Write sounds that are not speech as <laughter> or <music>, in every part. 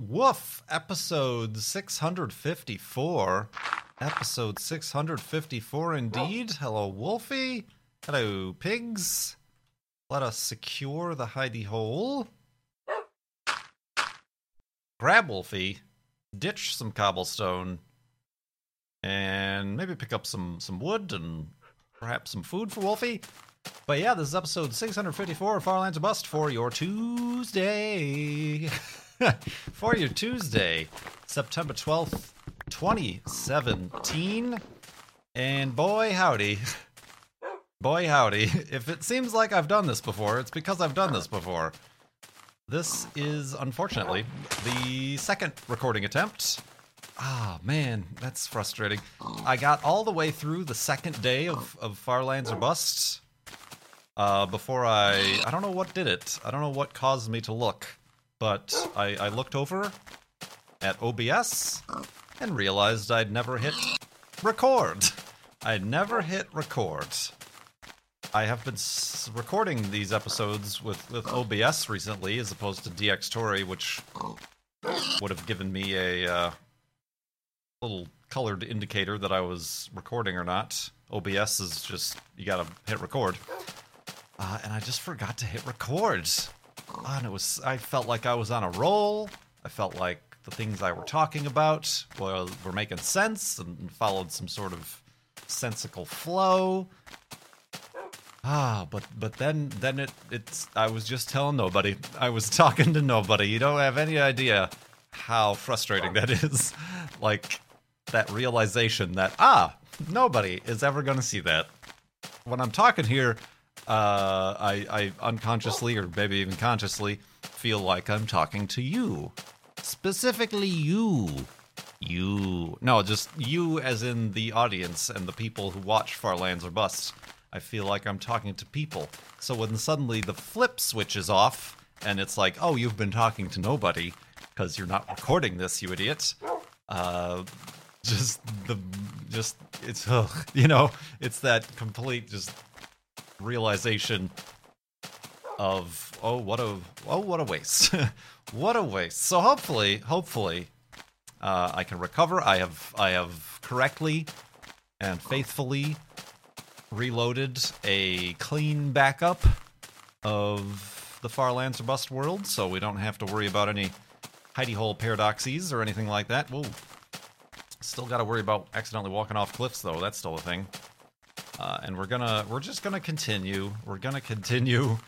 Woof, episode 654. Episode 654 indeed. Hello, Wolfie. Hello, pigs. Let us secure the hidey hole. Grab Wolfie, ditch some cobblestone, and maybe pick up some, some wood and perhaps some food for Wolfie. But yeah, this is episode 654 of Farlands or Bust for your Tuesday. <laughs> <laughs> for your Tuesday, September 12th, 2017. And boy, howdy. <laughs> Boy, howdy. <laughs> If it seems like I've done this before, it's because I've done this before. This is, unfortunately, the second recording attempt. Ah, man, that's frustrating. I got all the way through the second day of, of Farlands or Busts uh, before I. I don't know what did it. I don't know what caused me to look but I, I looked over at OBS and realized I'd never hit record. I'd never hit record. I have been s- recording these episodes with, with OBS recently as opposed to DxTory, which would have given me a uh, little colored indicator that I was recording or not. OBS is just, you gotta hit record. Uh, and I just forgot to hit record. Oh, and it was, I felt like I was on a roll. I felt like the things I were talking about were, were making sense and followed some sort of sensical flow. Ah, but but then then it it's I was just telling nobody. I was talking to nobody. You don't have any idea how frustrating that is. <laughs> like that realization that ah, nobody is ever going to see that. When I'm talking here, uh, I, I unconsciously or maybe even consciously feel like I'm talking to you. Specifically, you. You. No, just you as in the audience and the people who watch Farlands or Busts. I feel like I'm talking to people. So when suddenly the flip switch is off and it's like, oh, you've been talking to nobody because you're not recording this, you idiot. Uh, just the, just, it's, ugh, you know, it's that complete just realization of oh what a oh what a waste. <laughs> What a waste. So hopefully hopefully uh, i can recover. I have i have correctly and faithfully reloaded a clean backup of the farlands or bust world so we don't have to worry about any hidey hole paradoxes or anything like that. Whoa. still got to worry about accidentally walking off cliffs though. That's still a thing uh, and we're gonna we're just gonna continue. We're gonna continue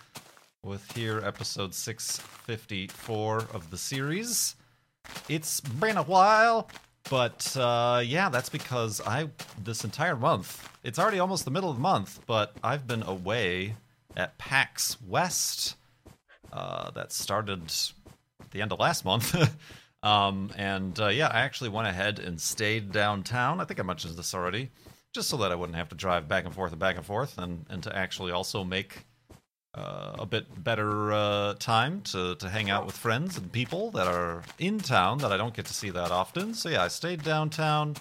with here episode 654 of the series. It's been a while, but uh, yeah, that's because I this entire month. It's already almost the middle of the month, but I've been away at PAX West. Uh, that started the end of last month. <laughs> um, and uh, yeah, I actually went ahead and stayed downtown. I think I mentioned this already just so that I wouldn't have to drive back and forth and back and forth, and, and to actually also make uh, a bit better uh, time to, to hang out with friends and people that are in town that I don't get to see that often. So yeah, I stayed downtown,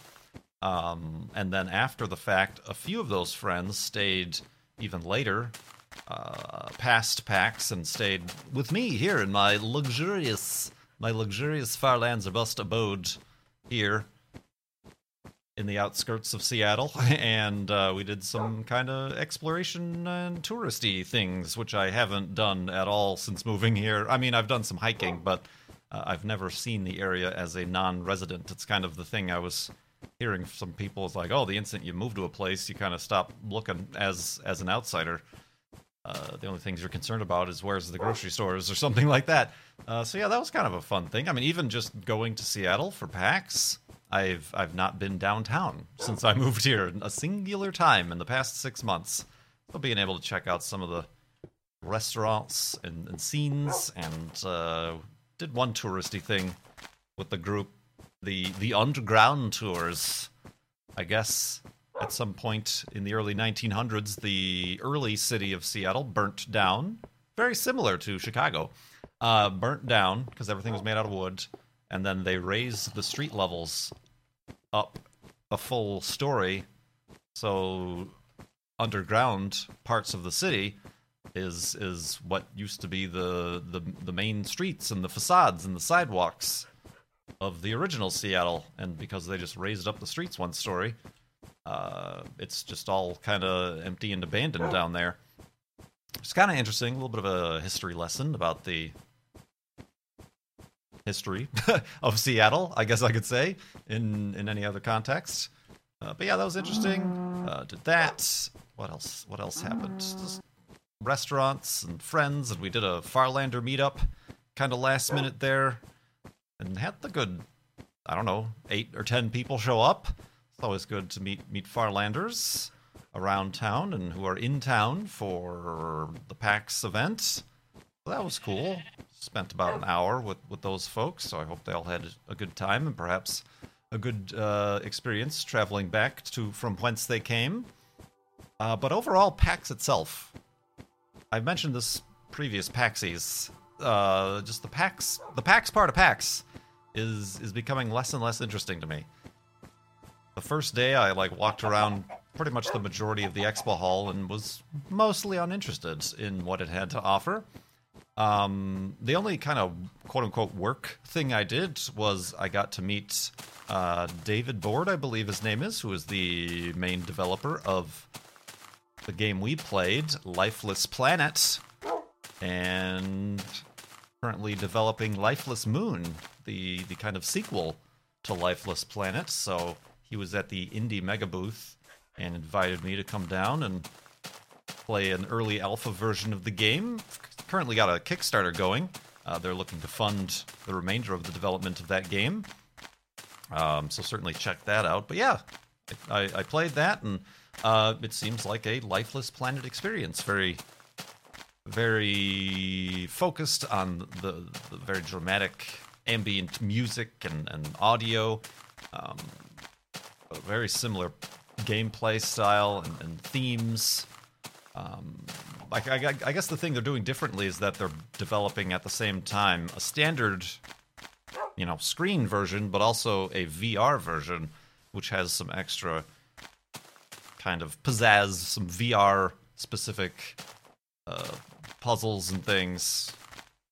um, and then after the fact, a few of those friends stayed even later, uh, past PAX, and stayed with me here in my luxurious my luxurious Farlands Bust abode here in the outskirts of Seattle, <laughs> and uh, we did some kind of exploration and touristy things, which I haven't done at all since moving here. I mean, I've done some hiking, but uh, I've never seen the area as a non-resident. It's kind of the thing I was hearing from some people is like, oh, the instant you move to a place, you kind of stop looking as as an outsider. Uh, the only things you're concerned about is where's the grocery stores or something like that. Uh, so yeah, that was kind of a fun thing. I mean, even just going to Seattle for PAX, I've I've not been downtown since I <laughs> moved here a singular time in the past six months. So being able to check out some of the restaurants and, and scenes, and uh, did one touristy thing with the group the the underground tours. I guess at some point in the early 1900s, the early city of Seattle burnt down, very similar to Chicago. Uh, burnt down because everything was made out of wood, and then they raised the street levels up a full story, so underground parts of the city is is what used to be the the, the main streets and the facades and the sidewalks of the original Seattle, and because they just raised up the streets one story, uh, it's just all kind of empty and abandoned down there. It's kind of interesting, a little bit of a history lesson about the history <laughs> of Seattle, I guess I could say, in in any other context. Uh, but yeah, that was interesting. Uh, did that. What else? What else happened? Just restaurants and friends, and we did a Farlander meetup, kind of last minute there, and had the good, I don't know, eight or ten people show up. It's always good to meet meet Farlanders around town and who are in town for the PAX event. That was cool. Spent about an hour with with those folks, so I hope they all had a good time and perhaps a good uh, experience traveling back to from whence they came. Uh, but overall, PAX itself I've mentioned this previous Paxies. Uh, just the PAX, the PAX part of PAX is is becoming less and less interesting to me. The first day, I like walked around pretty much the majority of the expo hall and was mostly uninterested in what it had to offer. Um, the only kind of quote unquote work thing I did was I got to meet uh, David Board, I believe his name is, who is the main developer of the game we played, Lifeless Planet, and currently developing Lifeless Moon, the the kind of sequel to Lifeless Planet. So he was at the Indie Mega booth and invited me to come down and play an early alpha version of the game. Currently got a Kickstarter going. Uh, they're looking to fund the remainder of the development of that game. Um, so certainly check that out. But yeah, I, I played that and uh, it seems like a lifeless planet experience. Very, very focused on the, the very dramatic ambient music and, and audio. Um, very similar gameplay style and, and themes. Um, like I, I, guess the thing they're doing differently is that they're developing at the same time a standard, you know, screen version, but also a VR version, which has some extra kind of pizzazz, some VR specific uh, puzzles and things,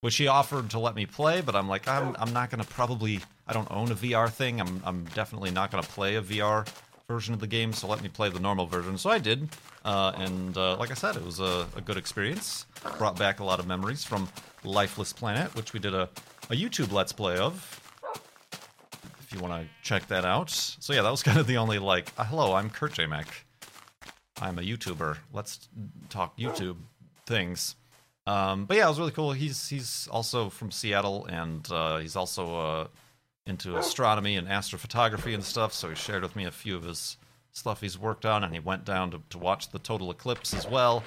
which he offered to let me play. But I'm like, I'm I'm not gonna probably. I don't own a VR thing. I'm I'm definitely not gonna play a VR version of the game. So let me play the normal version. So I did, uh, and uh, like I said, it was a, a good experience. Brought back a lot of memories from Lifeless Planet, which we did a a YouTube Let's Play of if you want to check that out. So yeah, that was <laughs> kind of the only like, hello, I'm Kurt J. Mac. I'm a YouTuber. Let's talk YouTube things. Um, but yeah, it was really cool. He's he's also from Seattle, and uh, he's also uh, into astronomy and astrophotography and stuff. So he shared with me a few of his stuff he's worked on, and he went down to, to watch the total eclipse as well,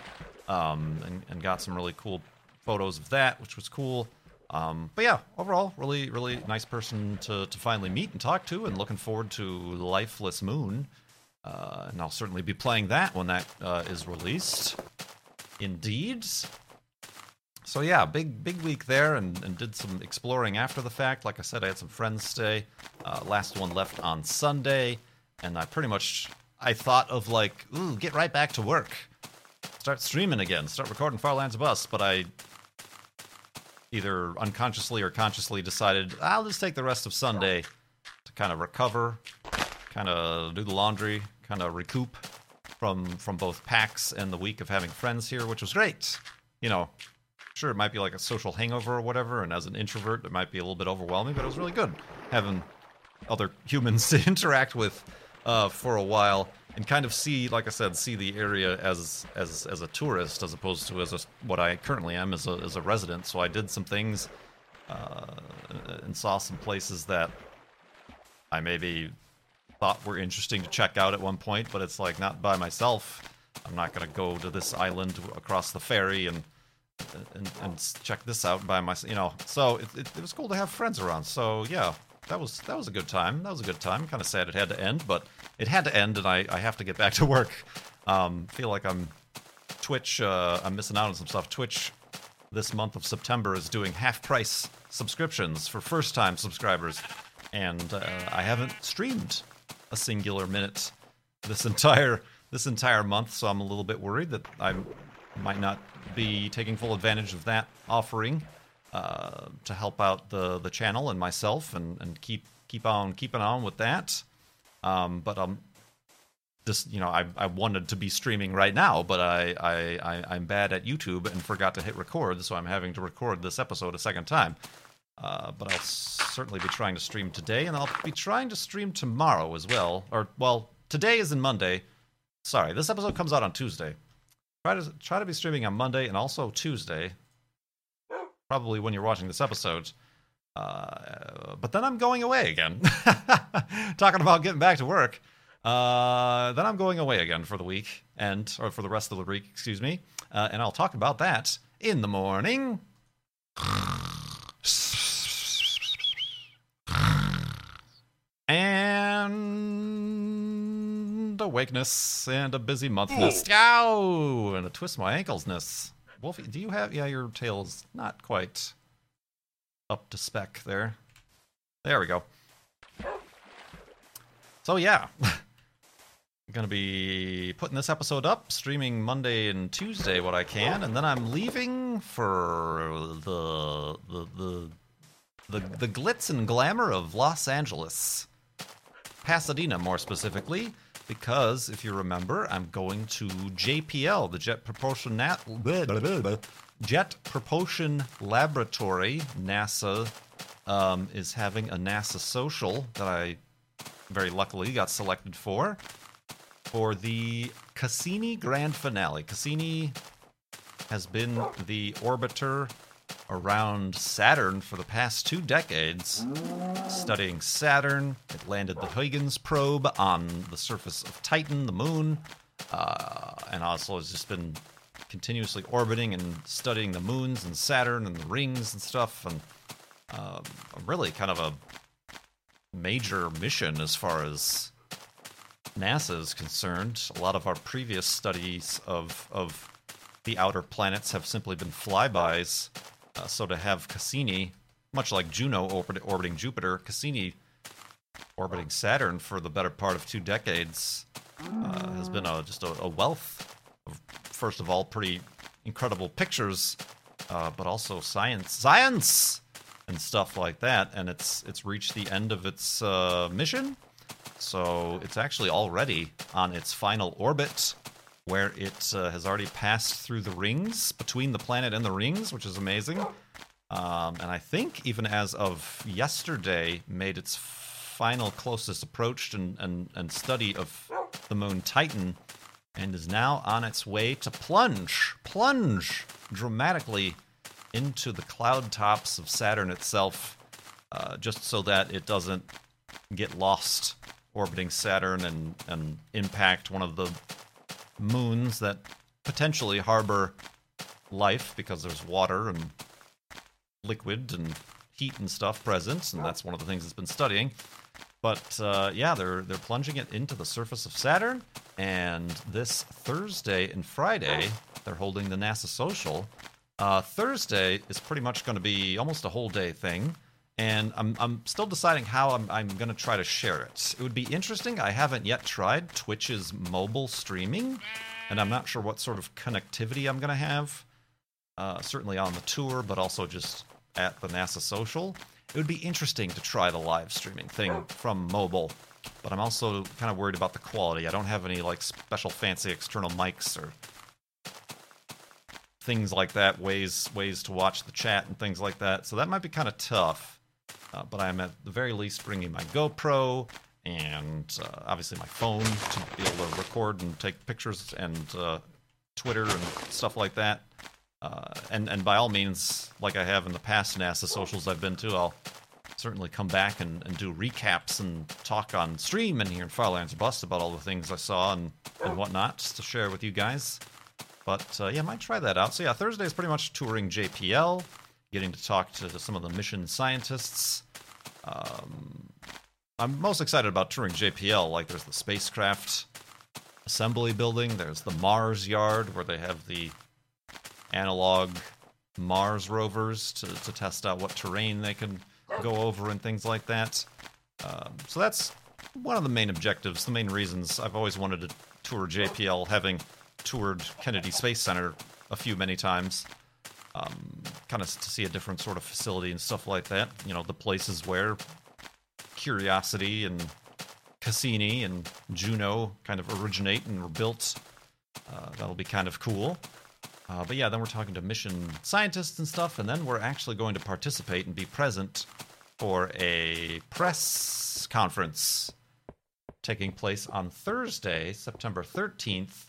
um, and, and got some really cool photos of that, which was cool. Um, but yeah, overall, really, really nice person to, to finally meet and talk to, and looking forward to Lifeless Moon. Uh, and I'll certainly be playing that when that uh, is released. Indeed. So yeah, big big week there, and, and, did some exploring after the fact. Like I said, I had some friends stay. Uh, last one left on Sunday, and I pretty much I thought of like, ooh, get right back to work, start streaming again, start recording Far Lands or Bust. But I either unconsciously or consciously decided I'll just take the rest of Sunday to kind of recover, kind of do the laundry, kind of recoup from from both PAX and the week of having friends here, which was great. You know, sure it might be like a social hangover or whatever, and as an introvert, it might be a little bit overwhelming, but it was really good having other humans to <laughs> interact with uh, for a while and kind of see, like I said, see the area as as as a tourist as opposed to as a, what I currently am as a as a resident. So I did some things uh, and saw some places that I maybe thought were interesting to check out at one point, but it's like not by myself. I'm not going to go to this island across the ferry and and, and check this out by myself. You know, so it, it, it, was cool to have friends around. So yeah, that was that was a good time. That was a good time. Kind of sad it had to end, but it had to end, and I, I have to get back to work. Um, feel like I'm Twitch. Uh, I'm missing out on some stuff. Twitch this month of September is doing half price subscriptions for first time subscribers, and uh, I haven't streamed a singular minute this entire this entire month, so I'm a little bit worried that I might not be taking full advantage of that offering uh, to help out the the channel and myself and, and keep keep on keeping on with that. Um, but I'm just you know I, I wanted to be streaming right now, but I, I, I I'm bad at YouTube and forgot to hit record, so I'm having to record this episode a second time. Uh, but I'll certainly be trying to stream today, and I'll be trying to stream tomorrow as well. Or well, today is in Monday. Sorry, this episode comes out on Tuesday. Try to try to be streaming on Monday and also Tuesday. Probably when you're watching this episode. Uh, but then I'm going away again. <laughs> Talking about getting back to work. Uh, then I'm going away again for the week and or for the rest of the week, excuse me. Uh, and I'll talk about that in the morning. And awakeness and a busy monthness. Ow! And a twist my anklesness. Wolfie, do you have? Yeah, your tail's not quite up to spec there. There we go. So yeah, I'm <laughs> gonna be putting this episode up, streaming Monday and Tuesday what I can, and then I'm leaving for the the the the, the glitz and glamour of Los Angeles, Pasadena more specifically, because if you remember, I'm going to JPL, the Jet Propulsion Na- Jet Propulsion Laboratory. NASA um, is having a NASA social that I very luckily got selected for for the Cassini Grand Finale. Cassini has been the orbiter around Saturn for the past two decades, studying Saturn. It landed the Huygens probe on the surface of Titan, the moon, uh, and also has just been continuously orbiting and studying the moons and Saturn and the rings and stuff, and um, really kind of a major mission as far as NASA is concerned. A lot of our previous studies of of the outer planets have simply been flybys. Uh, so to have Cassini, much like Juno orbit, orbiting Jupiter, Cassini orbiting Saturn for the better part of two decades uh, has been a, just a, a, wealth of, first of all, pretty incredible pictures, uh, but also science, science, and stuff like that. And it's it's reached the end of its uh, mission, so it's actually already on its final orbit where it uh, has already passed through the rings between the planet and the rings, which is amazing. Um, and I think even as of yesterday, made its final closest approach and, and, and study of the moon Titan, and is now on its way to plunge, plunge dramatically into the cloud tops of Saturn itself, uh, just so that it doesn't get lost orbiting Saturn and, and impact one of the moons that potentially harbor life because there's water and liquid and heat and stuff present, and that's one of the things it's been studying. But uh, yeah, they're they're plunging it into the surface of Saturn, and this Thursday and Friday they're holding the NASA Social. Uh, Thursday is pretty much going to be almost a whole day thing, and I'm I'm still deciding how I'm I'm going to try to share it. It would be interesting. I haven't yet tried Twitch's mobile streaming, and I'm not sure what sort of connectivity I'm going to have. Uh, certainly on the tour, but also just at the NASA Social. It would be interesting to try the live streaming thing from mobile, but I'm also kind of worried about the quality. I don't have any like special fancy external mics or things like that, ways ways to watch the chat and things like that. So that might be kind of tough. Uh, but I'm at the very least bringing my GoPro and uh, obviously my phone to be able to record and take pictures and uh, Twitter and stuff like that. Uh, and and by all means, like I have in the past NASA socials I've been to, I'll certainly come back and, and do recaps and talk on stream and here in Farlands Bust about all the things I saw and, and whatnot to share with you guys. But uh, yeah, I might try that out. So yeah, Thursday is pretty much touring JPL, getting to talk to some of the mission scientists Um, I'm most excited about touring JPL. Like, there's the spacecraft assembly building. There's the Mars yard where they have the analog Mars rovers to, to test out what terrain they can go over and things like that. Um, so that's one of the main objectives, the main reasons I've always wanted to tour JPL, having toured Kennedy Space Center a few many times. Um, kind of to see a different sort of facility and stuff like that. You know, the places where Curiosity and Cassini and Juno kind of originate and were built. Uh, that'll be kind of cool. Uh, but yeah, then we're talking to mission scientists and stuff, and then we're actually going to participate and be present for a press conference taking place on Thursday, September 13th.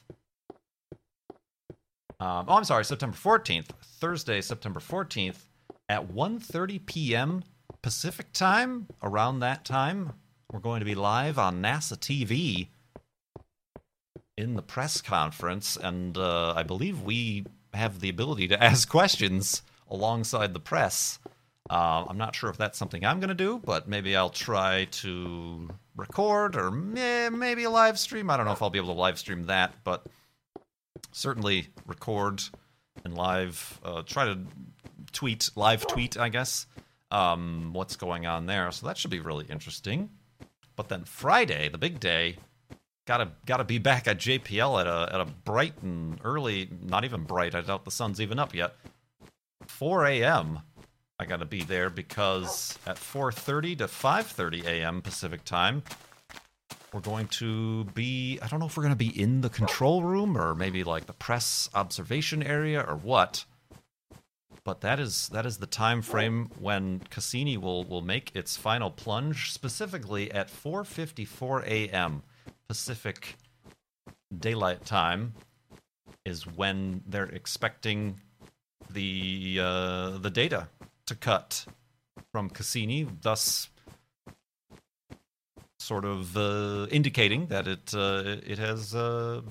Um, oh, I'm sorry, September 14th. Thursday, September 14th at 1:30 p.m. Pacific time. Around that time, we're going to be live on NASA TV in the press conference, and uh, I believe we have the ability to <laughs> ask questions alongside the press. Uh, I'm not sure if that's something I'm going to do, but maybe I'll try to record or may- maybe live stream. I don't know if I'll be able to live stream that, but certainly record and live, uh, try to tweet, live tweet, I guess, um, what's going on there. So that should be really interesting. But then Friday, the big day, gotta gotta be back at JPL at a at a bright and early, not even bright. I doubt the sun's even up yet. 4 a.m. I gotta be there because at 4:30 to 5:30 a.m. Pacific time, we're going to be. I don't know if we're gonna be in the control room or maybe like the press observation area or what. But that is that is the time frame when Cassini will will make its final plunge, specifically at 4:54 a.m. Pacific daylight time, is when they're expecting the uh, the data to cut from Cassini, thus sort of uh, indicating that it uh, it has uh,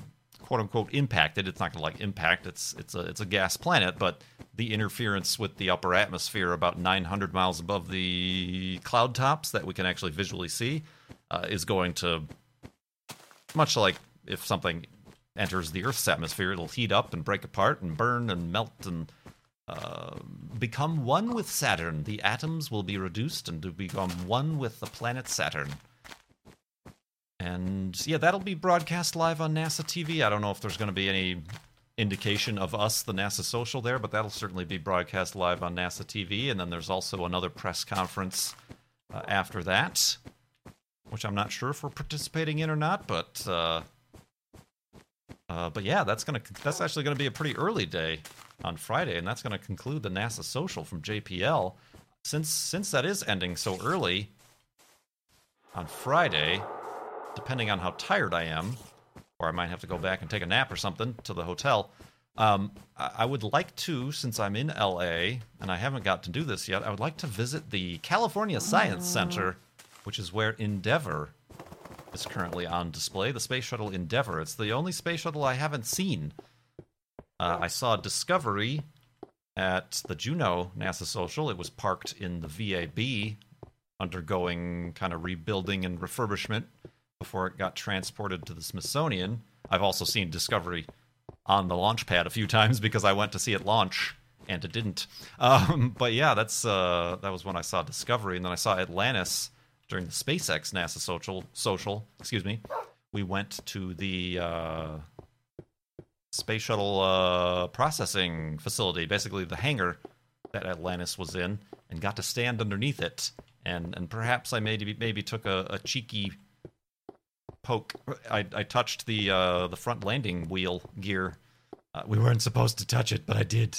quote unquote impacted. It's not going to like impact. It's it's a it's a gas planet, but the interference with the upper atmosphere about 900 miles above the cloud tops that we can actually visually see uh, is going to much like if something enters the Earth's atmosphere, it'll heat up and break apart and burn and melt and uh, become one with Saturn. The atoms will be reduced and to become one with the planet Saturn. And yeah, that'll be broadcast live on NASA TV. I don't know if there's going to be any indication of us, the NASA social, there, but that'll certainly be broadcast live on NASA TV. And then there's also another press conference uh, after that, which I'm not sure if we're participating in or not, but. Uh, uh, but yeah, that's gonna that's actually gonna be a pretty early day on Friday, and that's gonna conclude the NASA social from JPL. Since since that is ending so early on Friday, depending on how tired I am, or I might have to go back and take a nap or something to the hotel. Um, I would like to, since I'm in LA and I haven't got to do this yet, I would like to visit the California Science Center, which is where Endeavour is currently on display. The space shuttle Endeavour. It's the only space shuttle I haven't seen. Uh, I saw Discovery at the Juno NASA Social. It was parked in the VAB, undergoing kind of rebuilding and refurbishment before it got transported to the Smithsonian. I've also seen Discovery on the launch pad a few times because I went to see it launch and it didn't. Um, but yeah, that's uh, that was when I saw Discovery, and then I saw Atlantis during the SpaceX NASA social. Social, excuse me. We went to the uh, space shuttle uh, processing facility, basically the hangar that Atlantis was in, and got to stand underneath it. And and perhaps I maybe maybe took a, a cheeky poke. I, I touched the uh, the front landing wheel gear. Uh, we weren't supposed to touch it, but I did.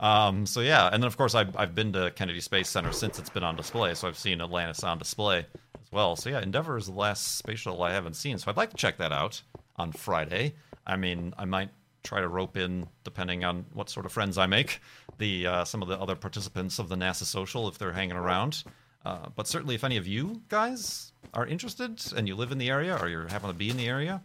Um, so yeah, and then of course I've I've been to Kennedy Space Center since it's been on display, so I've seen Atlantis on display as well. So yeah, Endeavour is the last space shuttle I haven't seen, so I'd like to check that out on Friday. I mean, I might try to rope in, depending on what sort of friends I make, the uh, some of the other participants of the NASA social if they're hanging around. Uh, but certainly, if any of you guys are interested and you live in the area or you happen to be in the area,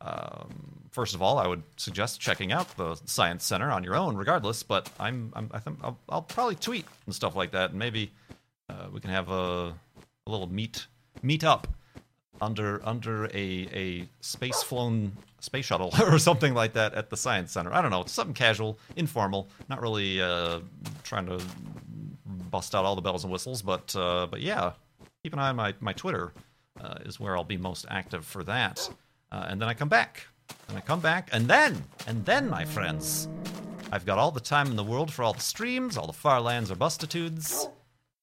um, first of all, I would suggest checking out the Science Center on your own, regardless. But I'm, I'm I think I'll, I'll probably tweet and stuff like that, and maybe uh, we can have a a little meet meet up under under a a space flown space shuttle <laughs> or something like that at the science center. I don't know, something casual, informal, not really uh, trying to bust out all the bells and whistles, but uh, but yeah, keep an eye on my my Twitter uh, is where I'll be most active for that, uh, and then I come back, and I come back, and then and then my friends, I've got all the time in the world for all the streams, all the far lands or bustitudes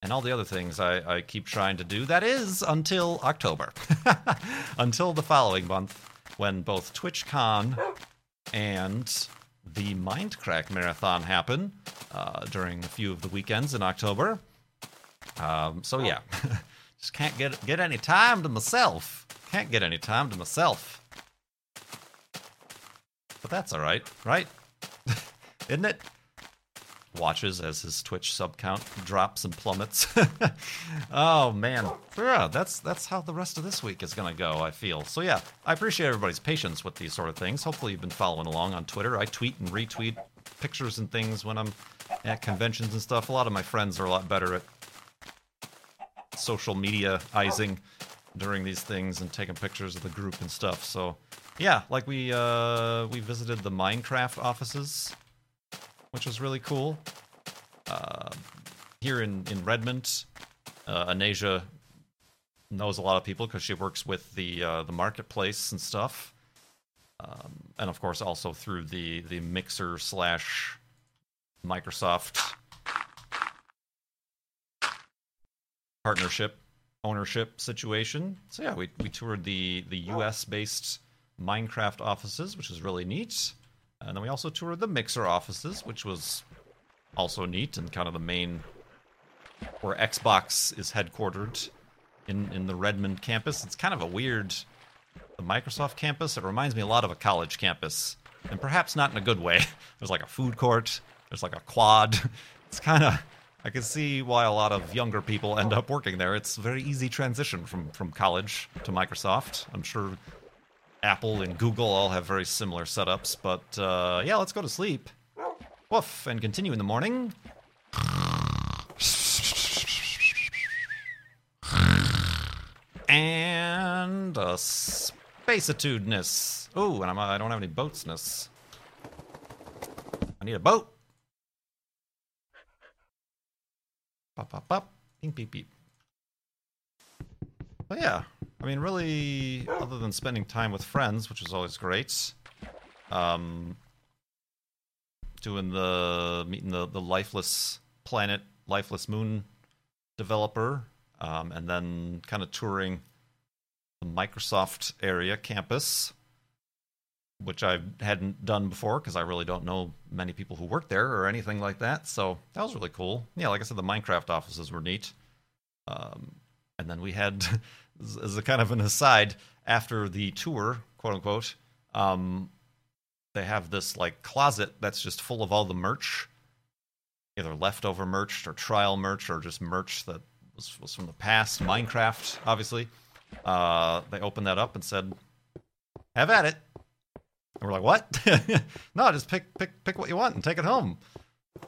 and all the other things I, I keep trying to do. That is until October, <laughs> until the following month, when both TwitchCon and the Mindcrack Marathon happen uh, during a few of the weekends in October. Um, so yeah, <laughs> just can't get get any time to myself. Can't get any time to myself. But that's all right, right? <laughs> Isn't it? Watches as his Twitch sub count drops and plummets. <laughs> oh man, yeah, that's that's how the rest of this week is gonna go. I feel so. Yeah, I appreciate everybody's patience with these sort of things. Hopefully, you've been following along on Twitter. I tweet and retweet pictures and things when I'm at conventions and stuff. A lot of my friends are a lot better at social mediaizing during these things and taking pictures of the group and stuff. So yeah, like we uh, we visited the Minecraft offices which was really cool. Uh, here in, in Redmond, uh, Anasia knows a lot of people because she works with the uh, the marketplace and stuff, um, and of course also through the the Mixer slash Microsoft partnership ownership situation. So yeah, we we toured the the U.S. based Minecraft offices, which is really neat. And then we also toured the Mixer offices, which was also neat and kind of the main where Xbox is headquartered in in the Redmond campus. It's kind of a weird the Microsoft campus. It reminds me a lot of a college campus, and perhaps not in a good way. <laughs> There's like a food court. There's like a quad. <laughs> It's kind of I can see why a lot of younger people end up working there. It's a very easy transition from from college to Microsoft. I'm sure Apple and Google all have very similar setups, but uh, yeah, let's go to sleep. Woof, and continue in the morning. And a spacitudeness. Oh, and I'm, I don't have any boatsness. I need a boat. Pop, pop, pop. Beep, beep, beep. But yeah, I mean, really, other than spending time with friends, which is always great, um, doing the meeting the the lifeless planet, lifeless moon developer, um, and then kind of touring the Microsoft area campus, which I hadn't done before because I really don't know many people who work there or anything like that. So that was really cool. Yeah, like I said, the Minecraft offices were neat. Um, and then we had <laughs> as a kind of an aside, after the tour, quote unquote, um, they have this like closet that's just full of all the merch, either leftover merch or trial merch or just merch that was, was from the past. Minecraft, obviously. Uh, they opened that up and said, "Have at it." And we're like, "What? <laughs> no, just pick pick pick what you want and take it home."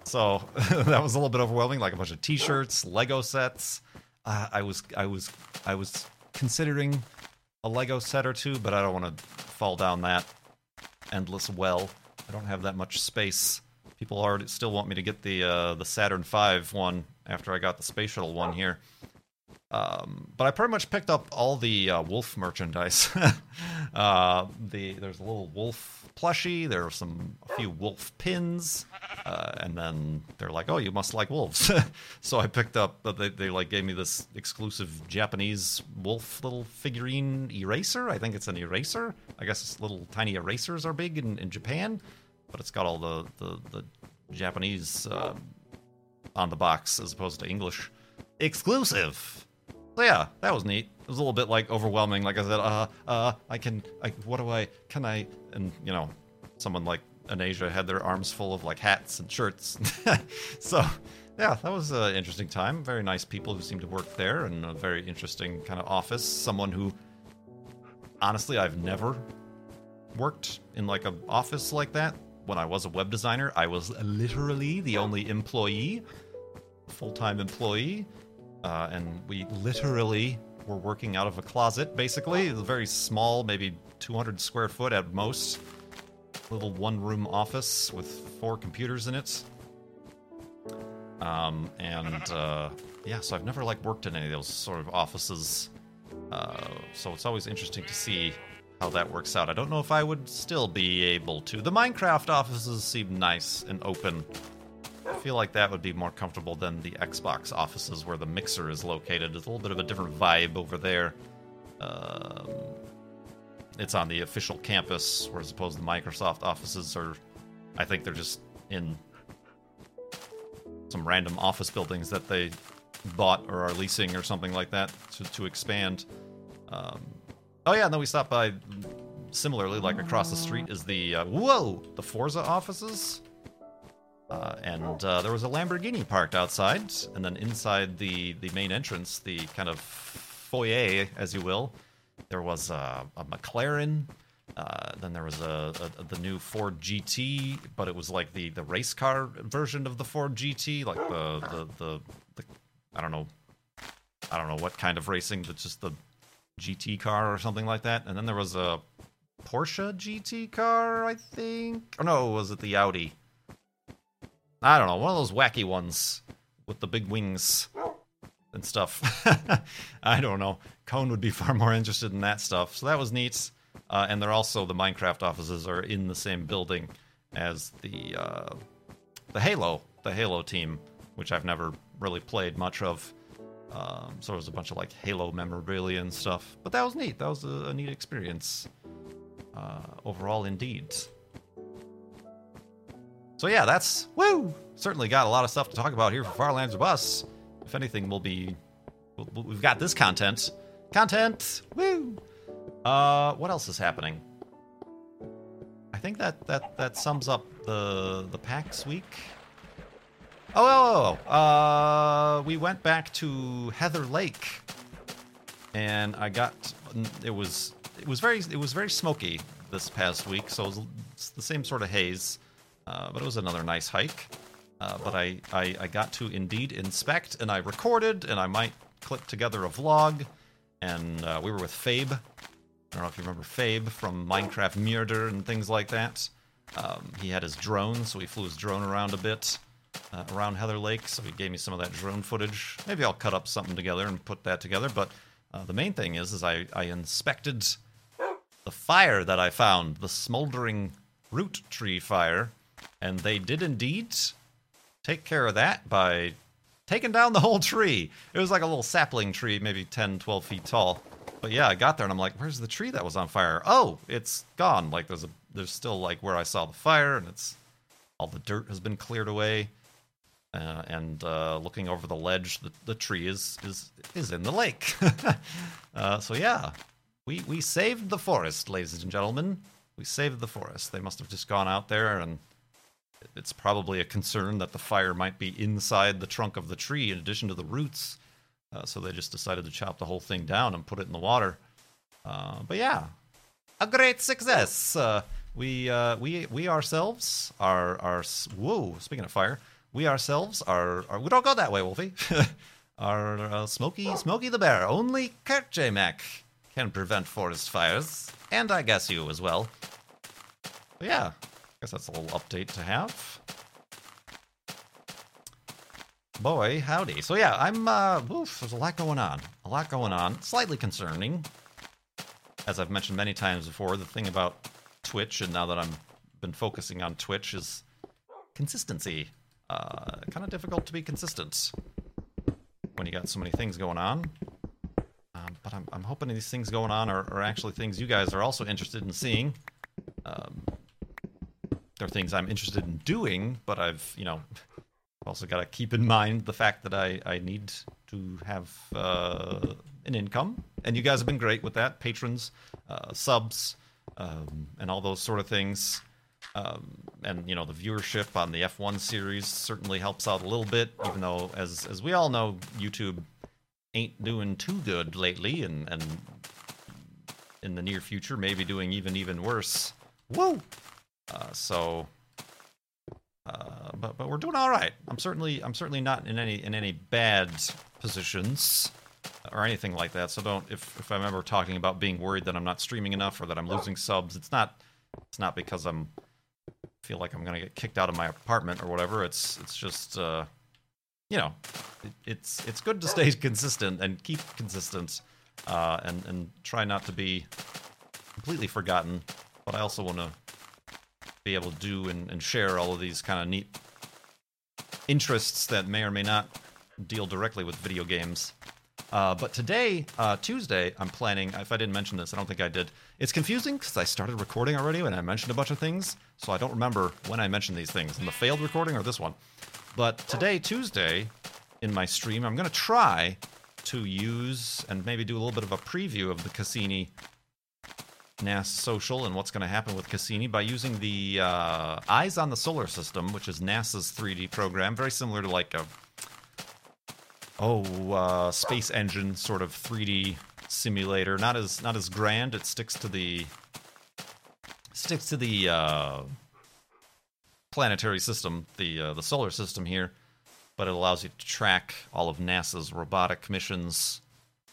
So <laughs> that was a little bit overwhelming. Like a bunch of T-shirts, Lego sets. Uh, I was I was I was considering a Lego set or two, but I don't want to fall down that endless well. I don't have that much space. People already still want me to get the uh, the Saturn V one after I got the space shuttle one here. Um, but I pretty much picked up all the uh, wolf merchandise. <laughs> uh, the there's a little wolf plushie. There are some a few wolf pins, uh, and then they're like, "Oh, you must like wolves." <laughs> so I picked up. They, they like gave me this exclusive Japanese wolf little figurine eraser. I think it's an eraser. I guess little tiny erasers are big in, in Japan, but it's got all the the, the Japanese uh, on the box as opposed to English exclusive. So yeah, that was neat. It was a little bit like overwhelming. Like I said, uh, uh, I can, I, what do I, can I, and you know, someone like Anasia had their arms full of like hats and shirts. <laughs> so yeah, that was an interesting time. Very nice people who seemed to work there, and a very interesting kind of office. Someone who, honestly, I've never worked in like an office like that. When I was a web designer, I was literally the only employee, full time employee uh, and we literally were working out of a closet. Basically, very small, maybe 200 square foot at most, little one-room office with four computers in it. Um, and uh, yeah, so I've never like worked in any of those sort of offices. Uh, so it's always interesting to see how that works out. I don't know if I would still be able to. The Minecraft offices seem nice and open. Feel like that would be more comfortable than the Xbox offices where the mixer is located. It's a little bit of a different vibe over there. Um, it's on the official campus, whereas opposed to the Microsoft offices are, I think they're just in some random office buildings that they bought or are leasing or something like that to, to expand. Um, oh yeah, and then we stopped by. Similarly, like across the street is the uh, whoa, the Forza offices. Uh, and uh, there was a Lamborghini parked outside, and then inside the the main entrance, the kind of foyer, as you will, there was a, a McLaren. Uh, then there was a, a, the new Ford GT, but it was like the, the race car version of the Ford GT, like the, the the, the I don't know, I don't know what kind of racing, but just the GT car or something like that. And then there was a Porsche GT car, I think. Oh no, was it the Audi? I don't know, one of those wacky ones with the big wings and stuff. <laughs> I don't know. Cone would be far more interested in that stuff. So that was neat. Uh, and they're also the Minecraft offices are in the same building as the uh, the Halo, the Halo team, which I've never really played much of. Um, so there was a bunch of like Halo memorabilia and stuff. But that was neat. That was a, a neat experience uh, overall, indeed. So yeah, that's woo. Certainly got a lot of stuff to talk about here for Farlands or Bust. If anything, we'll be we've got this content, content. Woo. Uh, what else is happening? I think that that that sums up the the PAX week. Oh, oh, oh, uh, we went back to Heather Lake, and I got it was it was very it was very smoky this past week, so it was the same sort of haze, uh, but it was another nice hike. Uh, but I, I I got to indeed inspect, and I recorded, and I might clip together a vlog, and uh, we were with Fabe. I don't know if you remember Fabe from Minecraft Murder and things like that. Um, he had his drone, so he flew his drone around a bit uh, around Heather Lake, so he gave me some of that drone footage. Maybe I'll cut up something together and put that together. But uh, the main thing is, is I, I inspected the fire that I found, the smoldering root tree fire, and they did indeed take care of that by taking down the whole tree. It was like a little sapling tree, maybe 10, 12 feet tall. But yeah, I got there and I'm like, where's the tree that was on fire? Oh, it's gone. Like there's a there's still like where I saw the fire and it's all the dirt has been cleared away. Uh, and uh, looking over the ledge, the, the tree is is is in the lake. <laughs> uh, so yeah, we we saved the forest, ladies and gentlemen. We saved the forest. They must have just gone out there, and it's probably a concern that the fire might be inside the trunk of the tree, in addition to the roots. Uh, so they just decided to chop the whole thing down and put it in the water. Uh, but yeah, a great success. Uh, we we we ourselves are are whoa. Speaking of fire we ourselves are, are we don't go that way, Wolfie. <laughs> are uh, Smoky Smokey the Bear. Only Kurt J. Mac can prevent forest fires, and I guess you as well. But yeah, guess that's a little update to have. Boy, howdy. So yeah, I'm uh oof, there's a lot going on. A lot going on. Slightly concerning. As I've mentioned many times before, the thing about Twitch and now that I'm been focusing on Twitch is consistency uh, kind of difficult to be consistent when you got so many things going on. Um, but I'm, I'm hoping these things going on are, are, actually things you guys are also interested in seeing. Um, they're things I'm interested in doing, but I've, you know, <laughs> also got to keep in mind the fact that I, I need to have uh, an income. And you guys have been great with that patrons, uh, subs, um, and all those sort of things. Um, and you know the viewership on the F1 series certainly helps out a little bit, even though as as we all know, YouTube ain't doing too good lately, and and in the near future maybe doing even even worse. Woo! Uh, so, uh, but but we're doing all right. I'm certainly I'm certainly not in any in any bad positions or anything like that. So don't if if I'm ever talking about being worried that I'm not streaming enough or that I'm losing subs, it's not it's not because I'm feel like I'm gonna get kicked out of my apartment or whatever. It's it's just uh, you know it, it's it's good to stay <laughs> consistent and keep consistent uh, and and try not to be completely forgotten. But I also want to be able to do and, and share all of these kind of neat interests that may or may not deal directly with video games. Uh, but today, uh, Tuesday, I'm planning. If I didn't mention this, I don't think I did. It's confusing because I started recording already and I mentioned a bunch of things, so I don't remember when I mentioned these things in the failed recording or this one. But today, Tuesday, in my stream, I'm going to try to use and maybe do a little bit of a preview of the Cassini NASA Social and what's going to happen with Cassini by using the uh, Eyes on the Solar System, which is NASA's 3D program, very similar to like a oh uh, space engine sort of 3D simulator. Not as not as grand. It sticks to the sticks to the uh, planetary system, the uh, the solar system here, but it allows you to track all of NASA's robotic missions.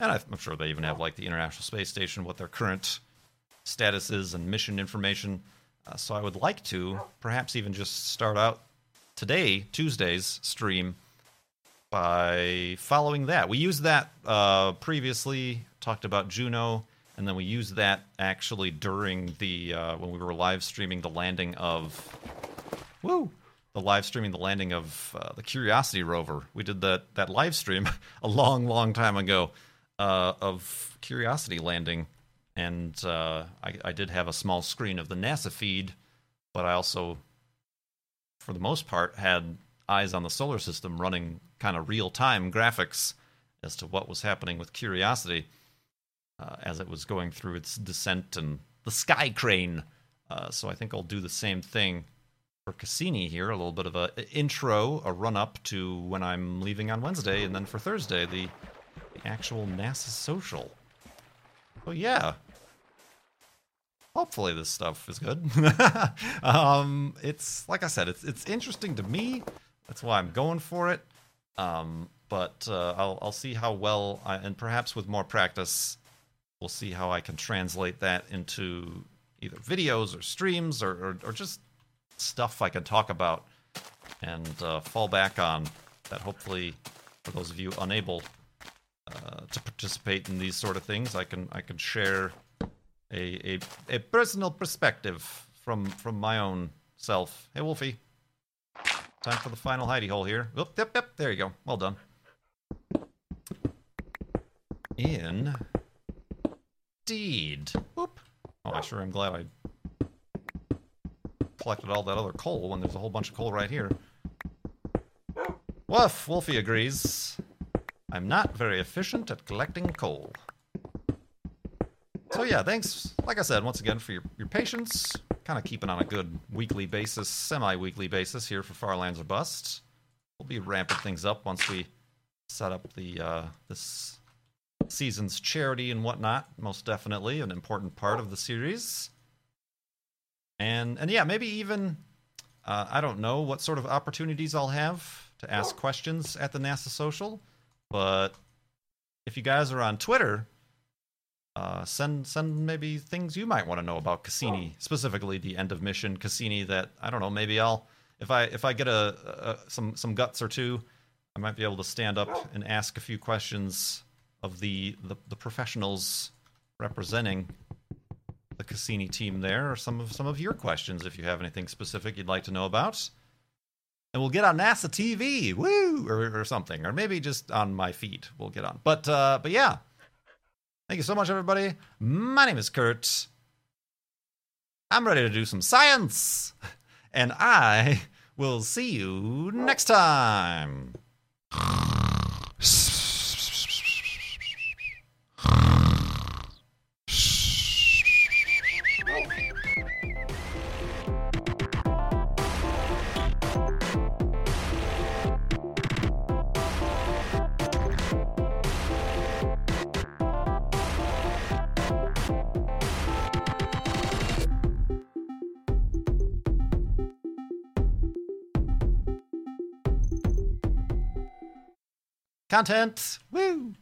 And I'm sure they even have like the International Space Station, what their current statuses and mission information. Uh, so I would like to perhaps even just start out today, Tuesday's stream, by following that. We used that uh, previously, talked about Juno, and then we used that actually during the uh, when we were live streaming the landing of woo the live streaming the landing of uh, the Curiosity rover. We did that that live stream <laughs> a long, long time ago uh, of Curiosity landing and uh, I, I, did have a small screen of the NASA feed, but I also, for the most part, had eyes on the solar system running kind of real time graphics as to what was happening with Curiosity uh, as it was going through its descent and the sky crane. Uh, so I think I'll do the same thing for Cassini here, a little bit of a intro, a run up to when I'm leaving on Wednesday, and then for Thursday the, the actual NASA social. Oh yeah. Hopefully this stuff is good. <laughs> um, it's like I said, it's it's interesting to me. That's why I'm going for it. Um, but uh, I'll I'll see how well I, and perhaps with more practice, we'll see how I can translate that into either videos or streams or or, or just stuff I can talk about and uh, fall back on. That hopefully, for those of you unable uh, to participate in these sort of things. I can I can share a, a a personal perspective from from my own self. Hey Wolfie, time for the final hidey hole here. Oop, yep, yep. There you go. Well done. Indeed. Whoop. Oh, I sure am glad I collected all that other coal when there's a whole bunch of coal right here. Woof, Wolfie agrees. I'm not very efficient at collecting coal. So yeah, thanks, like I said, once again for your, your patience. Kind of keeping on a good weekly basis, semi-weekly basis here for Far Lands or Bust. We'll be ramping things up once we set up the uh, this season's charity and whatnot. Most definitely an important part of the series. And and yeah, maybe even uh, I don't know what sort of opportunities I'll have to ask questions at the NASA Social. But if you guys are on Twitter, uh, send send maybe things you might want to know about Cassini, specifically the end of mission Cassini. That I don't know. Maybe I'll if I if I get a, a some some guts or two, I might be able to stand up and ask a few questions of the the, the professionals representing the Cassini team there, or some of some of your questions if you have anything specific you'd like to know about and we'll get on NASA TV, woo, or, or something, or maybe just on my feet. We'll get on. But uh, but yeah, thank you so much, everybody. My name is Kurt. I'm ready to do some science, <laughs> and I will see you next time. Content! Woo!